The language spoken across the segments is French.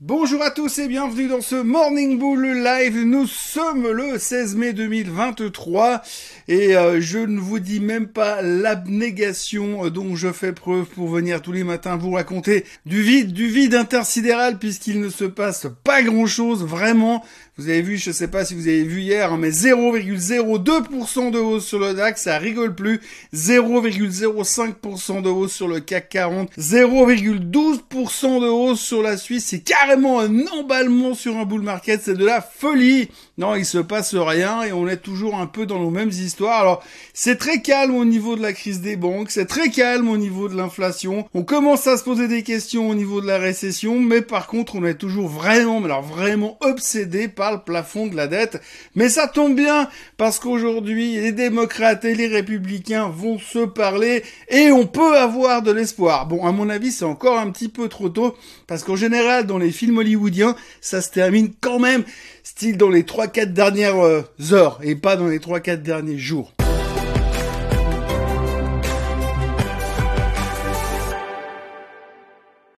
Bonjour à tous et bienvenue dans ce Morning Bull Live. Nous sommes le 16 mai 2023 et euh, je ne vous dis même pas l'abnégation dont je fais preuve pour venir tous les matins vous raconter du vide, du vide intersidéral puisqu'il ne se passe pas grand chose vraiment. Vous avez vu, je sais pas si vous avez vu hier, hein, mais 0,02% de hausse sur le DAX, ça rigole plus. 0,05% de hausse sur le CAC 40. 0,12% de hausse sur la Suisse. C'est carrément un emballement sur un bull market. C'est de la folie. Non, il se passe rien et on est toujours un peu dans nos mêmes histoires. Alors, c'est très calme au niveau de la crise des banques. C'est très calme au niveau de l'inflation. On commence à se poser des questions au niveau de la récession. Mais par contre, on est toujours vraiment, alors vraiment obsédé par le plafond de la dette. Mais ça tombe bien parce qu'aujourd'hui, les démocrates et les républicains vont se parler et on peut avoir de l'espoir. Bon, à mon avis, c'est encore un petit peu trop tôt parce qu'en général, dans les films hollywoodiens, ça se termine quand même style dans les 3-4 dernières euh, heures et pas dans les 3-4 derniers jours.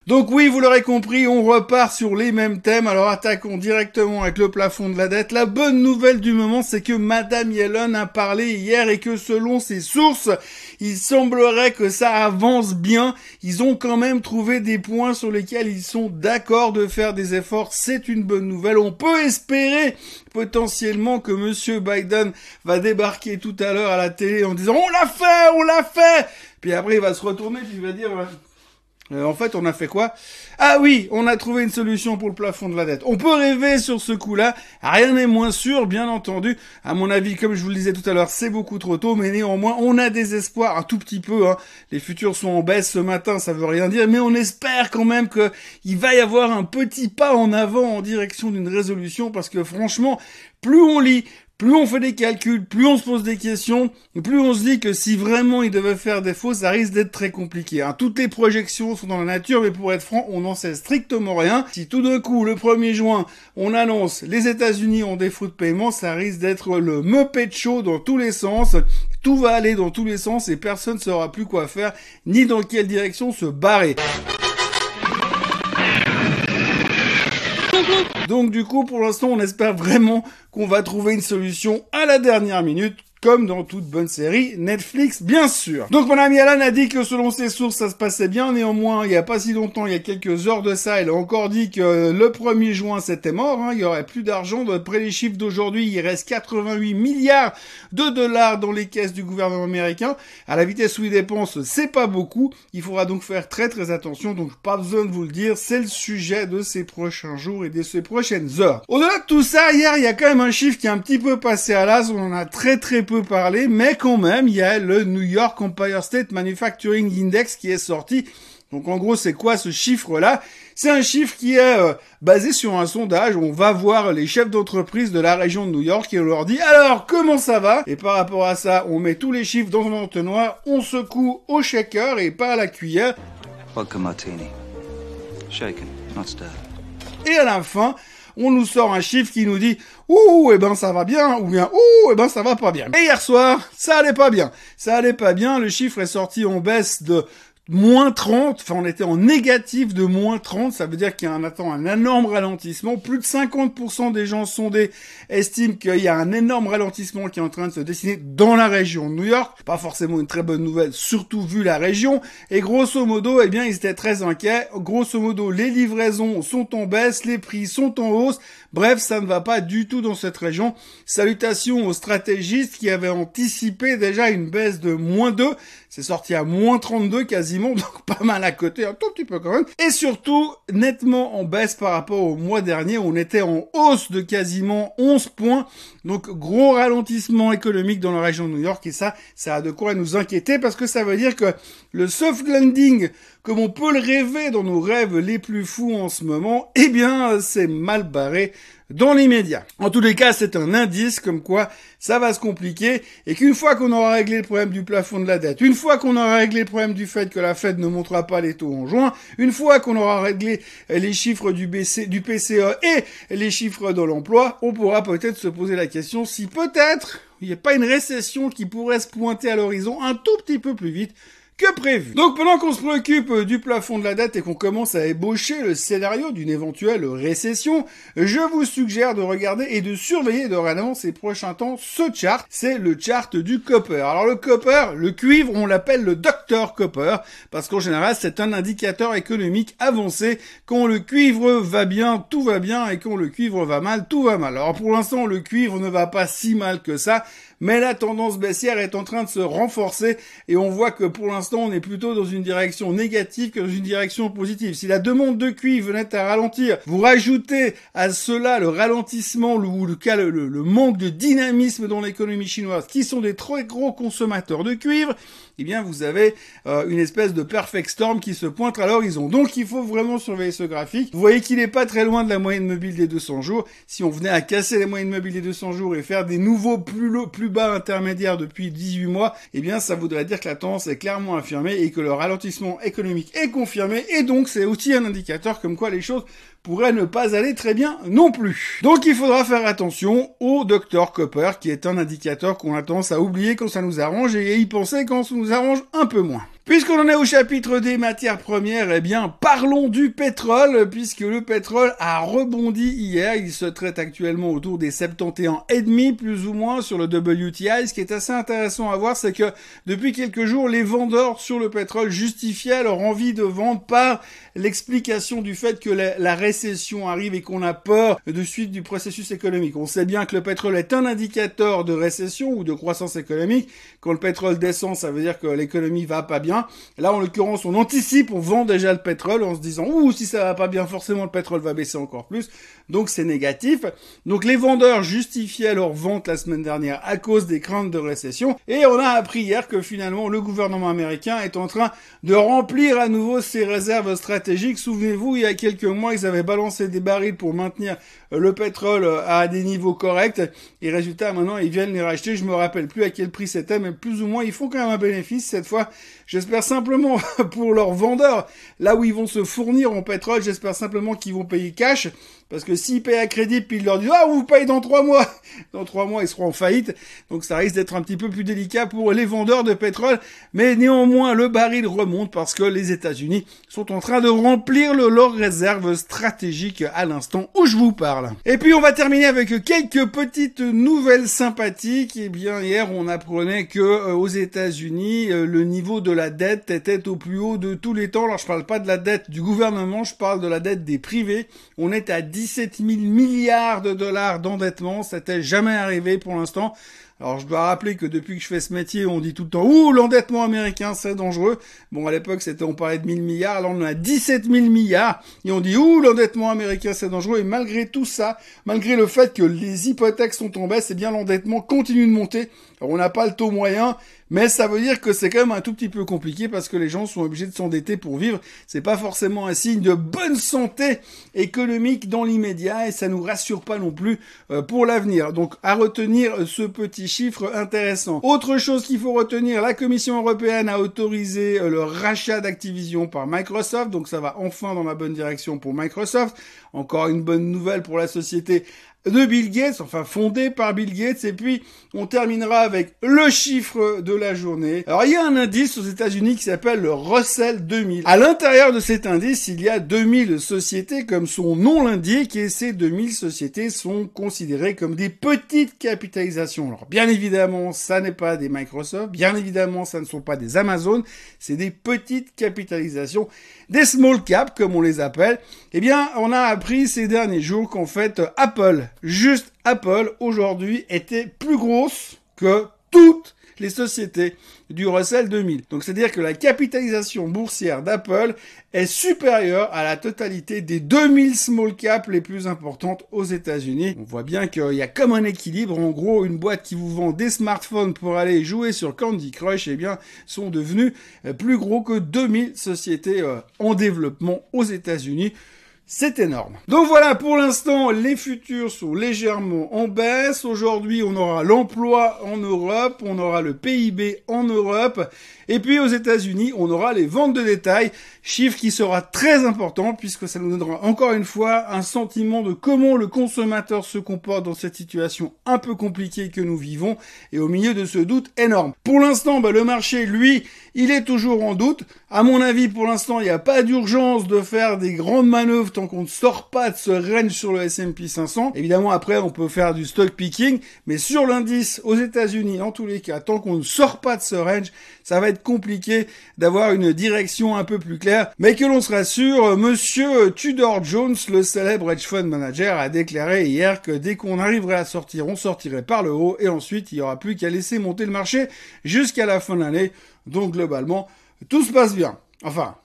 Donc oui, vous l'aurez compris, on repart sur les mêmes thèmes. Alors attaquons directement avec le plafond de la dette. La bonne nouvelle du moment, c'est que Madame Yellen a parlé hier et que selon ses sources, il semblerait que ça avance bien. Ils ont quand même trouvé des points sur lesquels ils sont d'accord de faire des efforts. C'est une bonne nouvelle. On peut espérer potentiellement que Monsieur Biden va débarquer tout à l'heure à la télé en disant on l'a fait, on l'a fait. Puis après il va se retourner puis il va dire euh, en fait, on a fait quoi? Ah oui, on a trouvé une solution pour le plafond de la dette. On peut rêver sur ce coup-là. Rien n'est moins sûr, bien entendu. À mon avis, comme je vous le disais tout à l'heure, c'est beaucoup trop tôt, mais néanmoins, on a des espoirs un tout petit peu. Hein. Les futurs sont en baisse ce matin, ça veut rien dire, mais on espère quand même qu'il va y avoir un petit pas en avant en direction d'une résolution, parce que franchement, plus on lit, plus on fait des calculs, plus on se pose des questions, plus on se dit que si vraiment il devait faire défaut, ça risque d'être très compliqué. Hein. Toutes les projections sont dans la nature, mais pour être franc, on n'en sait strictement rien. Si tout d'un coup, le 1er juin, on annonce les États-Unis ont défaut de paiement, ça risque d'être le Muppet Show dans tous les sens. Tout va aller dans tous les sens et personne ne saura plus quoi faire, ni dans quelle direction se barrer. Donc du coup, pour l'instant, on espère vraiment qu'on va trouver une solution à la dernière minute comme dans toute bonne série Netflix, bien sûr. Donc mon ami Alan a dit que selon ses sources, ça se passait bien. Néanmoins, il n'y a pas si longtemps, il y a quelques heures de ça, elle a encore dit que le 1er juin, c'était mort. Hein. Il y aurait plus d'argent. D'après les chiffres d'aujourd'hui, il reste 88 milliards de dollars dans les caisses du gouvernement américain. À la vitesse où il dépense, c'est pas beaucoup. Il faudra donc faire très très attention. Donc pas besoin de vous le dire, c'est le sujet de ces prochains jours et de ces prochaines heures. Au-delà de tout ça, hier, il y a quand même un chiffre qui est un petit peu passé à l'as. On en a très très peu parler, mais quand même, il y a le New York Empire State Manufacturing Index qui est sorti. Donc en gros, c'est quoi ce chiffre-là? C'est un chiffre qui est euh, basé sur un sondage. On va voir les chefs d'entreprise de la région de New York et on leur dit alors comment ça va? Et par rapport à ça, on met tous les chiffres dans un entonnoir, on secoue au shaker et pas à la cuillère. martini. Shaken, not stirred. Et à la fin, on nous sort un chiffre qui nous dit ouh, eh ben ça va bien, ou bien ouh, eh ben ça va pas bien. Et hier soir, ça allait pas bien. Ça allait pas bien, le chiffre est sorti en baisse de moins 30, enfin on était en négatif de moins 30, ça veut dire qu'il y a un, un énorme ralentissement. Plus de 50% des gens sondés estiment qu'il y a un énorme ralentissement qui est en train de se dessiner dans la région de New York. Pas forcément une très bonne nouvelle, surtout vu la région. Et grosso modo, eh bien, ils étaient très inquiets. Grosso modo, les livraisons sont en baisse, les prix sont en hausse. Bref, ça ne va pas du tout dans cette région. Salutations aux stratégistes qui avaient anticipé déjà une baisse de moins 2. C'est sorti à moins 32 quasiment, donc pas mal à côté, un tout petit peu quand même. Et surtout, nettement en baisse par rapport au mois dernier, où on était en hausse de quasiment 11 points. Donc gros ralentissement économique dans la région de New York. Et ça, ça a de quoi nous inquiéter parce que ça veut dire que le soft landing, comme on peut le rêver dans nos rêves les plus fous en ce moment, eh bien, c'est mal barré dans l'immédiat. En tous les cas, c'est un indice comme quoi ça va se compliquer et qu'une fois qu'on aura réglé le problème du plafond de la dette, une fois qu'on aura réglé le problème du fait que la Fed ne montrera pas les taux en juin, une fois qu'on aura réglé les chiffres du, BC, du PCE et les chiffres de l'emploi, on pourra peut-être se poser la question si peut-être il n'y a pas une récession qui pourrait se pointer à l'horizon un tout petit peu plus vite que prévu. Donc pendant qu'on se préoccupe euh, du plafond de la dette et qu'on commence à ébaucher le scénario d'une éventuelle récession, je vous suggère de regarder et de surveiller dorénavant ces prochains temps ce chart. C'est le chart du copper. Alors le copper, le cuivre, on l'appelle le docteur copper parce qu'en général c'est un indicateur économique avancé. Quand le cuivre va bien, tout va bien et quand le cuivre va mal, tout va mal. Alors pour l'instant le cuivre ne va pas si mal que ça mais la tendance baissière est en train de se renforcer et on voit que pour l'instant on est plutôt dans une direction négative que dans une direction positive. Si la demande de cuivre venait à ralentir, vous rajoutez à cela le ralentissement ou le, le, le manque de dynamisme dans l'économie chinoise, qui sont des très gros consommateurs de cuivre, eh bien vous avez euh, une espèce de perfect storm qui se pointe à l'horizon. Donc il faut vraiment surveiller ce graphique. Vous voyez qu'il n'est pas très loin de la moyenne mobile des 200 jours. Si on venait à casser la moyenne mobile des 200 jours et faire des nouveaux plus, plus bas intermédiaires depuis 18 mois, eh bien ça voudrait dire que la tendance est clairement affirmée et que le ralentissement économique est confirmé. Et donc c'est aussi un indicateur comme quoi les choses pourrait ne pas aller très bien non plus. Donc il faudra faire attention au Dr Copper, qui est un indicateur qu'on a tendance à oublier quand ça nous arrange et y penser quand ça nous arrange un peu moins. Puisqu'on en est au chapitre des matières premières, eh bien, parlons du pétrole, puisque le pétrole a rebondi hier. Il se traite actuellement autour des 71,5 plus ou moins sur le WTI. Ce qui est assez intéressant à voir, c'est que depuis quelques jours, les vendeurs sur le pétrole justifiaient leur envie de vendre par l'explication du fait que la, récession arrive et qu'on a peur de suite du processus économique. On sait bien que le pétrole est un indicateur de récession ou de croissance économique. Quand le pétrole descend, ça veut dire que l'économie va pas bien. Là, en l'occurrence, on anticipe, on vend déjà le pétrole en se disant, ouh, si ça va pas bien, forcément le pétrole va baisser encore plus. Donc c'est négatif. Donc les vendeurs justifiaient leur vente la semaine dernière à cause des craintes de récession. Et on a appris hier que finalement le gouvernement américain est en train de remplir à nouveau ses réserves stratégiques Souvenez-vous, il y a quelques mois, ils avaient balancé des barils pour maintenir euh, le pétrole euh, à des niveaux corrects. Et résultat, maintenant, ils viennent les racheter. Je me rappelle plus à quel prix c'était, mais plus ou moins, ils font quand même un bénéfice cette fois. J'espère simplement pour leurs vendeurs, là où ils vont se fournir en pétrole, j'espère simplement qu'ils vont payer cash. Parce que s'ils payent à crédit, puis ils leur disent, ah, vous payez dans trois mois. Dans trois mois, ils seront en faillite. Donc ça risque d'être un petit peu plus délicat pour les vendeurs de pétrole. Mais néanmoins, le baril remonte parce que les États-Unis sont en train de remplir le, leurs réserves stratégiques à l'instant où je vous parle. Et puis on va terminer avec quelques petites nouvelles sympathiques. Eh bien, hier, on apprenait que euh, aux États-Unis, euh, le niveau de la dette était au plus haut de tous les temps. Alors je parle pas de la dette du gouvernement, je parle de la dette des privés. On est à 17 000 milliards de dollars d'endettement. Ça n'était jamais arrivé pour l'instant. Alors je dois rappeler que depuis que je fais ce métier, on dit tout le temps ouh l'endettement américain c'est dangereux. Bon à l'époque c'était on parlait de 1000 milliards, alors on a 17 000 milliards et on dit ouh l'endettement américain c'est dangereux et malgré tout ça, malgré le fait que les hypothèques sont en baisse, eh bien l'endettement continue de monter. Alors on n'a pas le taux moyen, mais ça veut dire que c'est quand même un tout petit peu compliqué parce que les gens sont obligés de s'endetter pour vivre. C'est pas forcément un signe de bonne santé économique dans l'immédiat et ça nous rassure pas non plus euh, pour l'avenir. Donc à retenir ce petit chiffre intéressant. Autre chose qu'il faut retenir, la Commission européenne a autorisé euh, le rachat d'Activision par Microsoft. Donc ça va enfin dans la bonne direction pour Microsoft. Encore une bonne nouvelle pour la société de Bill Gates, enfin fondé par Bill Gates, et puis on terminera avec le chiffre de la journée. Alors il y a un indice aux États-Unis qui s'appelle le Russell 2000. À l'intérieur de cet indice, il y a 2000 sociétés comme son nom l'indique, et ces 2000 sociétés sont considérées comme des petites capitalisations. Alors bien évidemment, ça n'est pas des Microsoft, bien évidemment, ça ne sont pas des Amazon, c'est des petites capitalisations, des small caps comme on les appelle. Eh bien, on a appris ces derniers jours qu'en fait Apple juste Apple aujourd'hui était plus grosse que toutes les sociétés du Russell 2000. Donc c'est-à-dire que la capitalisation boursière d'Apple est supérieure à la totalité des 2000 small caps les plus importantes aux États-Unis. On voit bien qu'il y a comme un équilibre. En gros, une boîte qui vous vend des smartphones pour aller jouer sur Candy Crush, eh bien, sont devenus plus gros que 2000 sociétés euh, en développement aux États-Unis. C'est énorme. Donc voilà, pour l'instant, les futurs sont légèrement en baisse. Aujourd'hui, on aura l'emploi en Europe, on aura le PIB en Europe, et puis aux États-Unis, on aura les ventes de détail, chiffre qui sera très important puisque ça nous donnera encore une fois un sentiment de comment le consommateur se comporte dans cette situation un peu compliquée que nous vivons et au milieu de ce doute énorme. Pour l'instant, bah, le marché, lui, il est toujours en doute. À mon avis, pour l'instant, il n'y a pas d'urgence de faire des grandes manœuvres tant qu'on ne sort pas de ce range sur le S&P 500. Évidemment, après, on peut faire du stock picking, mais sur l'indice aux États-Unis, en tous les cas, tant qu'on ne sort pas de ce range, ça va être compliqué d'avoir une direction un peu plus claire. Mais que l'on se rassure, monsieur Tudor Jones, le célèbre hedge fund manager, a déclaré hier que dès qu'on arriverait à sortir, on sortirait par le haut et ensuite il n'y aura plus qu'à laisser monter le marché jusqu'à la fin de l'année. Donc globalement, tout se passe bien. Enfin,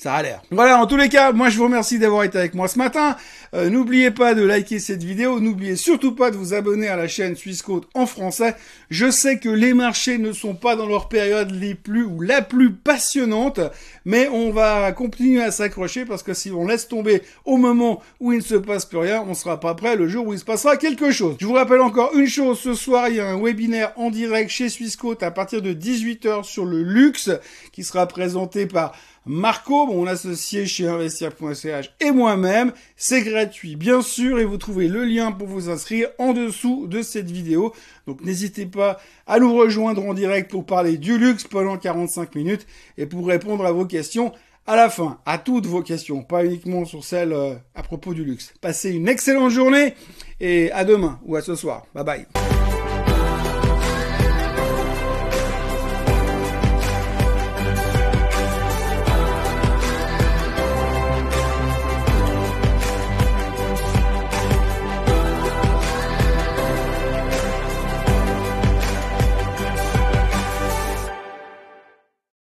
ça a l'air. Voilà, en tous les cas, moi je vous remercie d'avoir été avec moi ce matin. Euh, n'oubliez pas de liker cette vidéo, n'oubliez surtout pas de vous abonner à la chaîne Swissquote en français. Je sais que les marchés ne sont pas dans leur période les plus ou la plus passionnante, mais on va continuer à s'accrocher parce que si on laisse tomber au moment où il ne se passe plus rien, on sera pas prêt le jour où il se passera quelque chose. Je vous rappelle encore une chose, ce soir il y a un webinaire en direct chez Swissquote à partir de 18h sur le luxe qui sera présenté par Marco, mon associé chez investir.ch et moi-même. C'est gratuit, bien sûr, et vous trouvez le lien pour vous inscrire en dessous de cette vidéo. Donc n'hésitez pas à nous rejoindre en direct pour parler du luxe pendant 45 minutes et pour répondre à vos questions à la fin, à toutes vos questions, pas uniquement sur celles euh, à propos du luxe. Passez une excellente journée et à demain ou à ce soir. Bye bye.